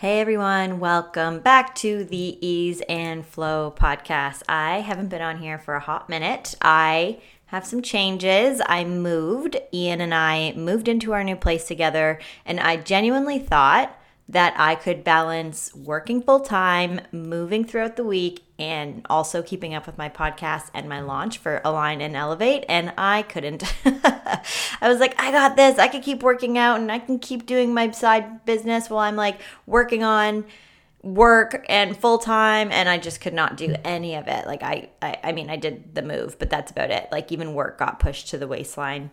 Hey everyone, welcome back to the Ease and Flow podcast. I haven't been on here for a hot minute. I have some changes. I moved. Ian and I moved into our new place together, and I genuinely thought that I could balance working full time, moving throughout the week, and also keeping up with my podcast and my launch for Align and Elevate. And I couldn't. I was like, I got this. I could keep working out and I can keep doing my side business while I'm like working on work and full time and I just could not do any of it. Like I, I I mean I did the move, but that's about it. Like even work got pushed to the waistline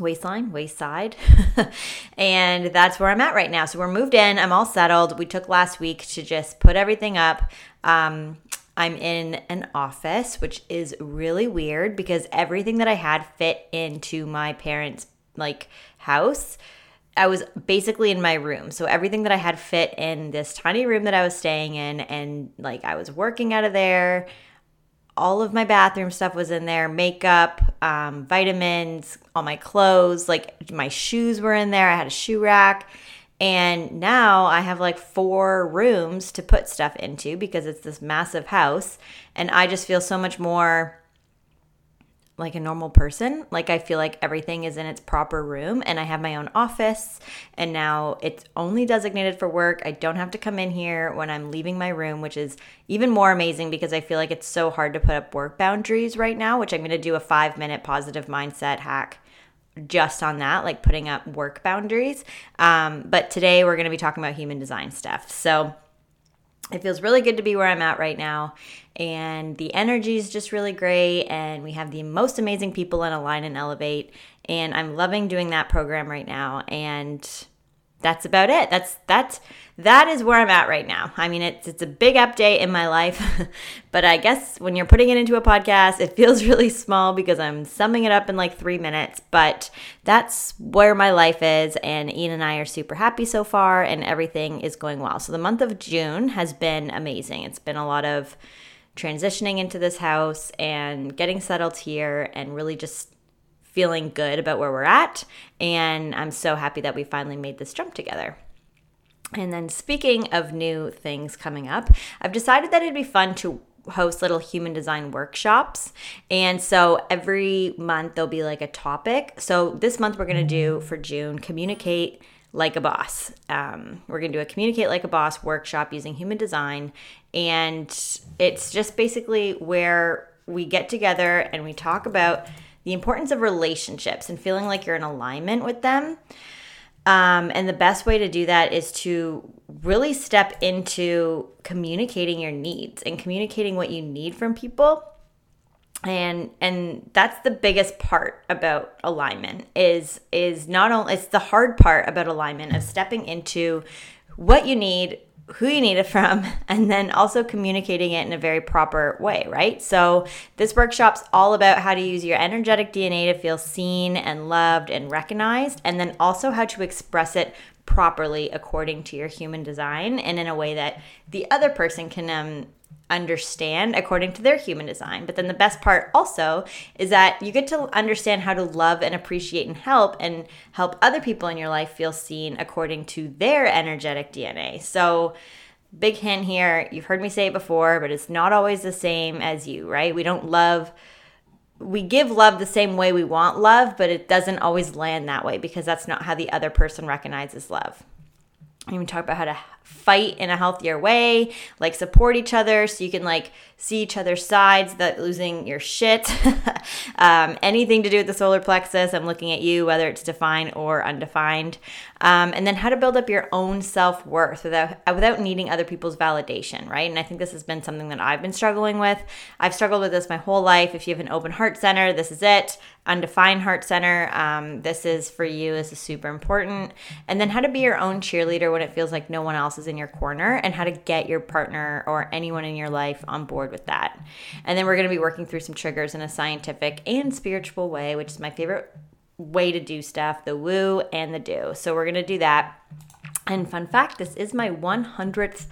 waistline, waist side. and that's where I'm at right now. So we're moved in. I'm all settled. We took last week to just put everything up. Um, I'm in an office, which is really weird because everything that I had fit into my parents' like house. I was basically in my room. So everything that I had fit in this tiny room that I was staying in and like I was working out of there all of my bathroom stuff was in there makeup, um, vitamins, all my clothes, like my shoes were in there. I had a shoe rack. And now I have like four rooms to put stuff into because it's this massive house. And I just feel so much more like a normal person. Like I feel like everything is in its proper room and I have my own office and now it's only designated for work. I don't have to come in here when I'm leaving my room, which is even more amazing because I feel like it's so hard to put up work boundaries right now, which I'm going to do a 5-minute positive mindset hack just on that, like putting up work boundaries. Um, but today we're going to be talking about human design stuff. So it feels really good to be where I'm at right now. And the energy is just really great. And we have the most amazing people in Align and Elevate. And I'm loving doing that program right now. And that's about it. That's that's that is where I'm at right now. I mean, it's it's a big update in my life, but I guess when you're putting it into a podcast, it feels really small because I'm summing it up in like three minutes. But that's where my life is, and Ian and I are super happy so far, and everything is going well. So the month of June has been amazing. It's been a lot of transitioning into this house and getting settled here, and really just feeling good about where we're at. And I'm so happy that we finally made this jump together. And then, speaking of new things coming up, I've decided that it'd be fun to host little human design workshops. And so every month there'll be like a topic. So this month we're going to do for June communicate like a boss. Um, we're going to do a communicate like a boss workshop using human design. And it's just basically where we get together and we talk about the importance of relationships and feeling like you're in alignment with them. Um, and the best way to do that is to really step into communicating your needs and communicating what you need from people and and that's the biggest part about alignment is is not only it's the hard part about alignment of stepping into what you need who you need it from and then also communicating it in a very proper way, right? So, this workshop's all about how to use your energetic DNA to feel seen and loved and recognized, and then also how to express it properly according to your human design and in a way that the other person can um, understand according to their human design. But then the best part also is that you get to understand how to love and appreciate and help and help other people in your life feel seen according to their energetic DNA. So, big hint here, you've heard me say it before, but it's not always the same as you, right? We don't love we give love the same way we want love, but it doesn't always land that way because that's not how the other person recognizes love. We talk about how to fight in a healthier way, like support each other so you can like see each other's sides that losing your shit. um, anything to do with the solar plexus, I'm looking at you, whether it's defined or undefined. Um, and then how to build up your own self worth without without needing other people's validation, right? And I think this has been something that I've been struggling with. I've struggled with this my whole life. If you have an open heart center, this is it. Undefined heart center, um, this is for you. This is super important. And then how to be your own cheerleader when it feels like no one else is in your corner, and how to get your partner or anyone in your life on board with that. And then we're going to be working through some triggers in a scientific and spiritual way, which is my favorite way to do stuff the woo and the do. So we're going to do that. And fun fact this is my 100th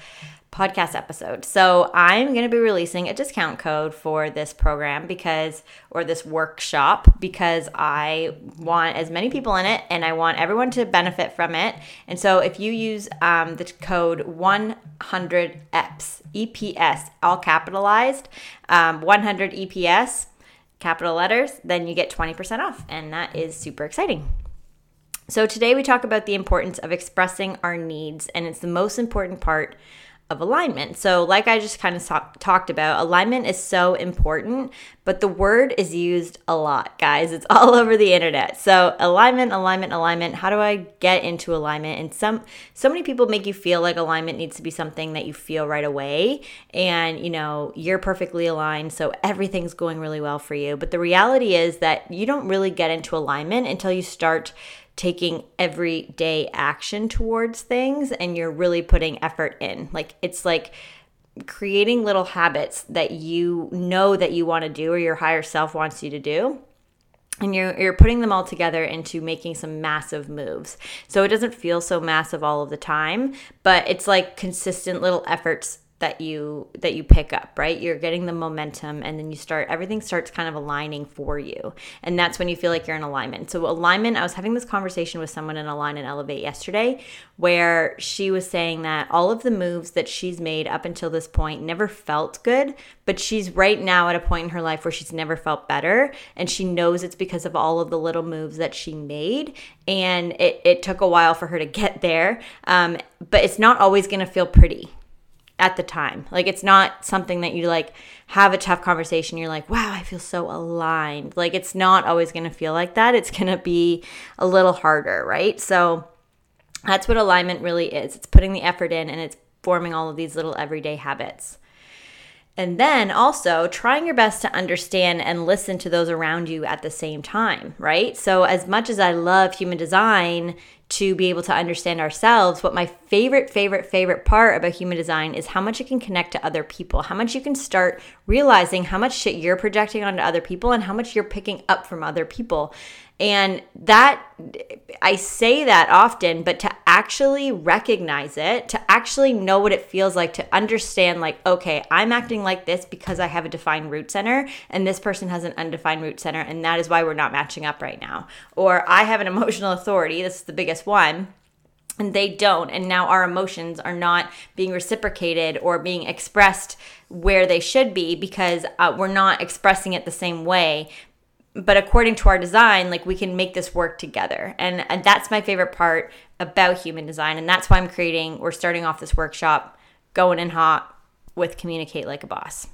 podcast episode. So I'm going to be releasing a discount code for this program because, or this workshop, because I want as many people in it and I want everyone to benefit from it. And so if you use um, the code 100 EPS, EPS, all capitalized, um, 100 EPS, capital letters, then you get 20% off. And that is super exciting. So today we talk about the importance of expressing our needs, and it's the most important part of alignment. So, like I just kind of talked about, alignment is so important, but the word is used a lot, guys. It's all over the internet. So, alignment, alignment, alignment. How do I get into alignment? And some so many people make you feel like alignment needs to be something that you feel right away and, you know, you're perfectly aligned, so everything's going really well for you. But the reality is that you don't really get into alignment until you start taking everyday action towards things and you're really putting effort in. Like it's like creating little habits that you know that you want to do or your higher self wants you to do and you're you're putting them all together into making some massive moves. So it doesn't feel so massive all of the time, but it's like consistent little efforts that you that you pick up right? You're getting the momentum and then you start everything starts kind of aligning for you. And that's when you feel like you're in alignment. So alignment i was having this conversation with someone in align and elevate yesterday where she was saying that all of the moves that she's made up until this point never felt good but she's right now at a point in her life where she's never felt better. And she knows it's because of all of the little moves that she made. And it, it took a while for her to get there. Um, but it's not always going to feel pretty at the time. Like it's not something that you like have a tough conversation. You're like, wow, I feel so aligned. Like it's not always going to feel like that. It's going to be a little harder, right? So that's what alignment really is. It's putting the effort in and it's forming all of these little everyday habits. And then also trying your best to understand and listen to those around you at the same time, right? So, as much as I love human design, to be able to understand ourselves, what my favorite, favorite, favorite part about human design is how much it can connect to other people, how much you can start realizing how much shit you're projecting onto other people and how much you're picking up from other people. And that, I say that often, but to actually recognize it, to actually know what it feels like, to understand, like, okay, I'm acting like this because I have a defined root center, and this person has an undefined root center, and that is why we're not matching up right now. Or I have an emotional authority, this is the biggest one and they don't and now our emotions are not being reciprocated or being expressed where they should be because uh, we're not expressing it the same way but according to our design like we can make this work together and, and that's my favorite part about human design and that's why i'm creating we're starting off this workshop going in hot with communicate like a boss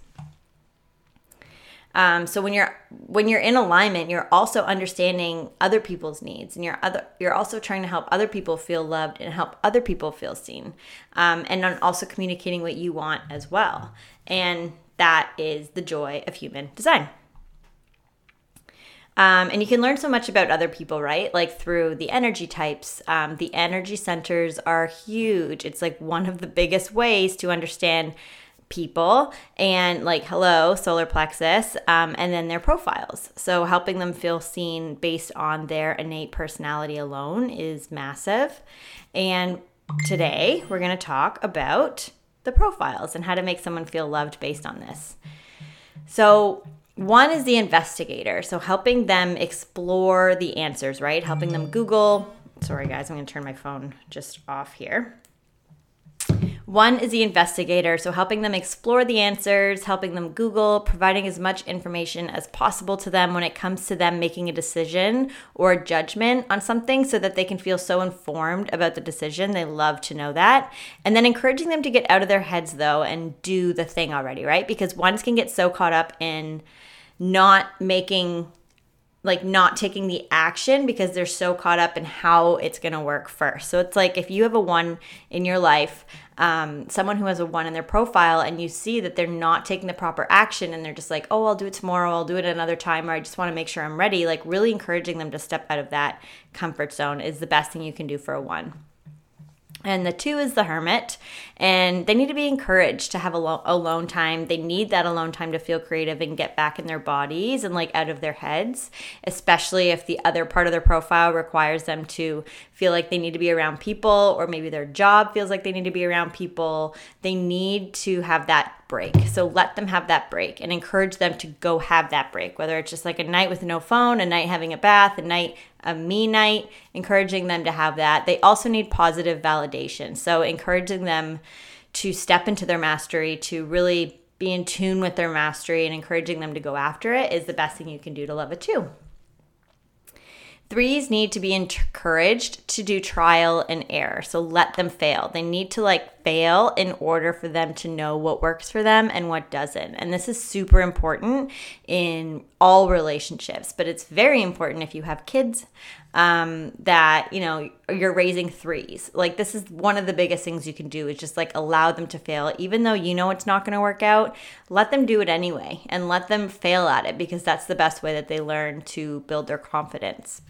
um, so when you're when you're in alignment, you're also understanding other people's needs, and you're other you're also trying to help other people feel loved and help other people feel seen, um, and also communicating what you want as well. And that is the joy of human design. Um, and you can learn so much about other people, right? Like through the energy types. Um, the energy centers are huge. It's like one of the biggest ways to understand people and like hello solar plexus um, and then their profiles so helping them feel seen based on their innate personality alone is massive and today we're going to talk about the profiles and how to make someone feel loved based on this so one is the investigator so helping them explore the answers right? Helping them google. Sorry guys i'm going to turn my phone just off here one is the investigator, so helping them explore the answers, helping them Google, providing as much information as possible to them when it comes to them making a decision or a judgment on something so that they can feel so informed about the decision. They love to know that. And then encouraging them to get out of their heads though and do the thing already, right? Because ones can get so caught up in not making like not taking the action because they're so caught up in how it's going to work first. So it's like if you have a one in your life, um, someone who has a one in their profile, and you see that they're not taking the proper action and they're just like, oh, I'll do it tomorrow, I'll do it another time, or I just want to make sure I'm ready, like really encouraging them to step out of that comfort zone is the best thing you can do for a one. And the two is the hermit, and they need to be encouraged to have alo- alone time. They need that alone time to feel creative and get back in their bodies and like out of their heads, especially if the other part of their profile requires them to feel like they need to be around people, or maybe their job feels like they need to be around people. They need to have that break. So let them have that break and encourage them to go have that break, whether it's just like a night with no phone, a night having a bath, a night, a me night, encouraging them to have that. They also need positive validation. So encouraging them to step into their mastery, to really be in tune with their mastery and encouraging them to go after it is the best thing you can do to love it too. Threes need to be encouraged to do trial and error. So let them fail. They need to like fail in order for them to know what works for them and what doesn't. And this is super important in all relationships, but it's very important if you have kids um, that, you know, you're raising threes. Like this is one of the biggest things you can do is just like allow them to fail. Even though you know it's not going to work out, let them do it anyway and let them fail at it because that's the best way that they learn to build their confidence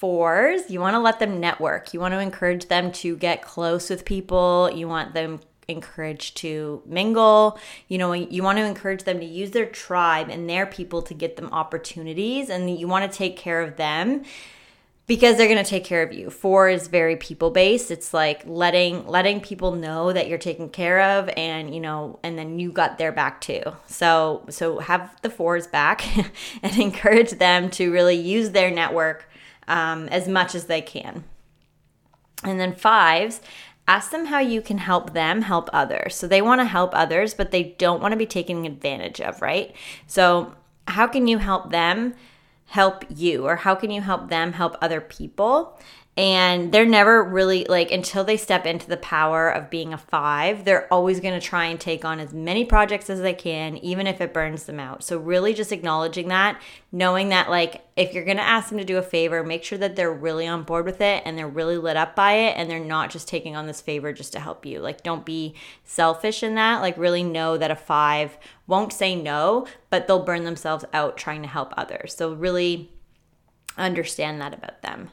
fours, you want to let them network. You want to encourage them to get close with people. You want them encouraged to mingle. You know, you want to encourage them to use their tribe and their people to get them opportunities and you want to take care of them because they're going to take care of you. 4 is very people based. It's like letting letting people know that you're taken care of and, you know, and then you got their back too. So so have the 4s back and encourage them to really use their network um, as much as they can. And then fives, ask them how you can help them help others. So they want to help others, but they don't want to be taken advantage of, right? So, how can you help them help you? Or how can you help them help other people? And they're never really like until they step into the power of being a five they're always going to try and take on as many projects as they can even if it burns them out. So really just acknowledging that knowing that like if you're going to ask them to do a favor make sure that they're really on board with it and they're really lit up by it and they're not just taking on this favor just to help you. Like don't be selfish in that. Like really know that a five won't say no but they'll burn themselves out trying to help others. So really understand that about them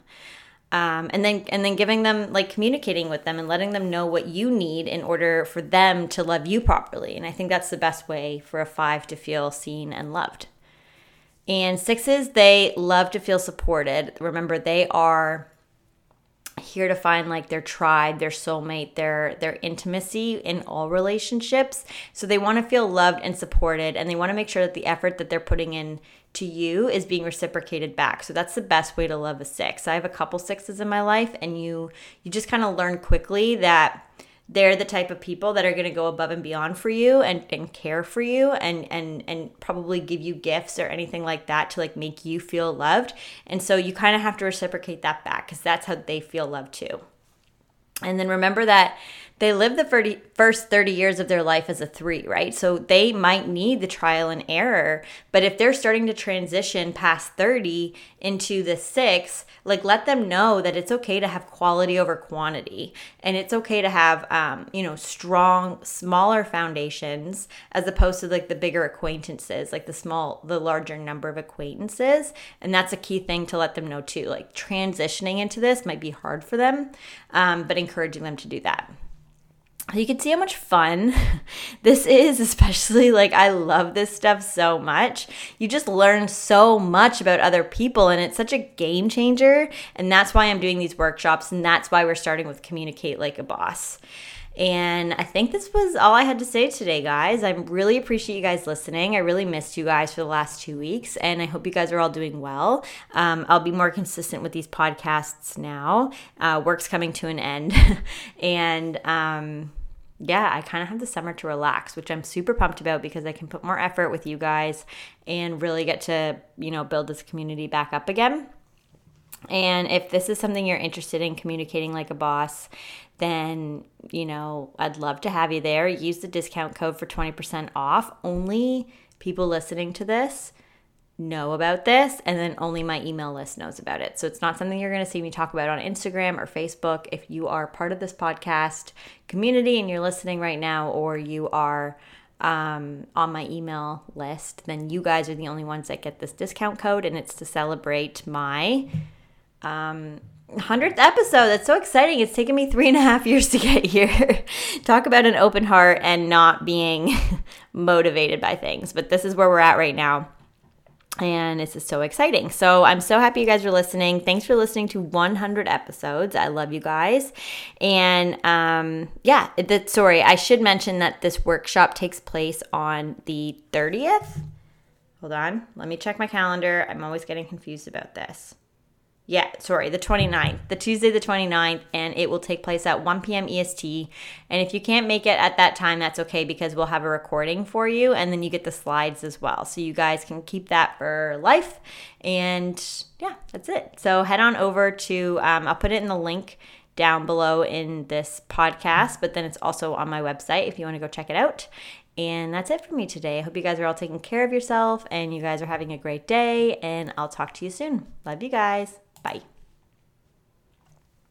um, and then and then giving them like communicating with them and letting them know what you need in order for them to love you properly. And i think that's the best way for a five to feel seen and loved. And sixes they love to feel supported. Remember they are here to find like their tribe, their soulmate, their their intimacy in all relationships. So they want to feel loved and supported and they want to make sure that the effort that they're putting in to you is being reciprocated back. So that's the best way to love a 6. I have a couple 6s in my life and you you just kind of learn quickly that they're the type of people that are going to go above and beyond for you and, and care for you and and and probably give you gifts or anything like that to like make you feel loved. And so you kind of have to reciprocate that back because that's how they feel loved too. And then remember that they live the 30, first 30 years of their life as a three, right? So they might need the trial and error. But if they're starting to transition past 30 into the six, like let them know that it's okay to have quality over quantity. And it's okay to have, um, you know, strong, smaller foundations as opposed to like the bigger acquaintances, like the small, the larger number of acquaintances. And that's a key thing to let them know too. Like transitioning into this might be hard for them, um, but encouraging them to do that you can see how much fun this is, especially like I love this stuff so much. You just learn so much about other people, and it's such a game changer. And that's why I'm doing these workshops, and that's why we're starting with Communicate Like a Boss. And I think this was all I had to say today, guys. I really appreciate you guys listening. I really missed you guys for the last two weeks, and I hope you guys are all doing well. Um, I'll be more consistent with these podcasts now. Uh, work's coming to an end, and um, yeah, I kind of have the summer to relax, which I'm super pumped about because I can put more effort with you guys and really get to, you know, build this community back up again. And if this is something you're interested in communicating like a boss, then, you know, I'd love to have you there. Use the discount code for 20% off. Only people listening to this know about this and then only my email list knows about it. So it's not something you're going to see me talk about on Instagram or Facebook. If you are part of this podcast community and you're listening right now or you are um, on my email list, then you guys are the only ones that get this discount code and it's to celebrate my um, 100th episode. That's so exciting. It's taken me three and a half years to get here. Talk about an open heart and not being motivated by things. But this is where we're at right now. And this is so exciting. So I'm so happy you guys are listening. Thanks for listening to 100 episodes. I love you guys. And um, yeah, the, sorry, I should mention that this workshop takes place on the 30th. Hold on. Let me check my calendar. I'm always getting confused about this. Yeah, sorry, the 29th, the Tuesday, the 29th, and it will take place at 1 p.m. EST. And if you can't make it at that time, that's okay because we'll have a recording for you and then you get the slides as well. So you guys can keep that for life. And yeah, that's it. So head on over to, um, I'll put it in the link down below in this podcast, but then it's also on my website if you want to go check it out. And that's it for me today. I hope you guys are all taking care of yourself and you guys are having a great day. And I'll talk to you soon. Love you guys. Bye.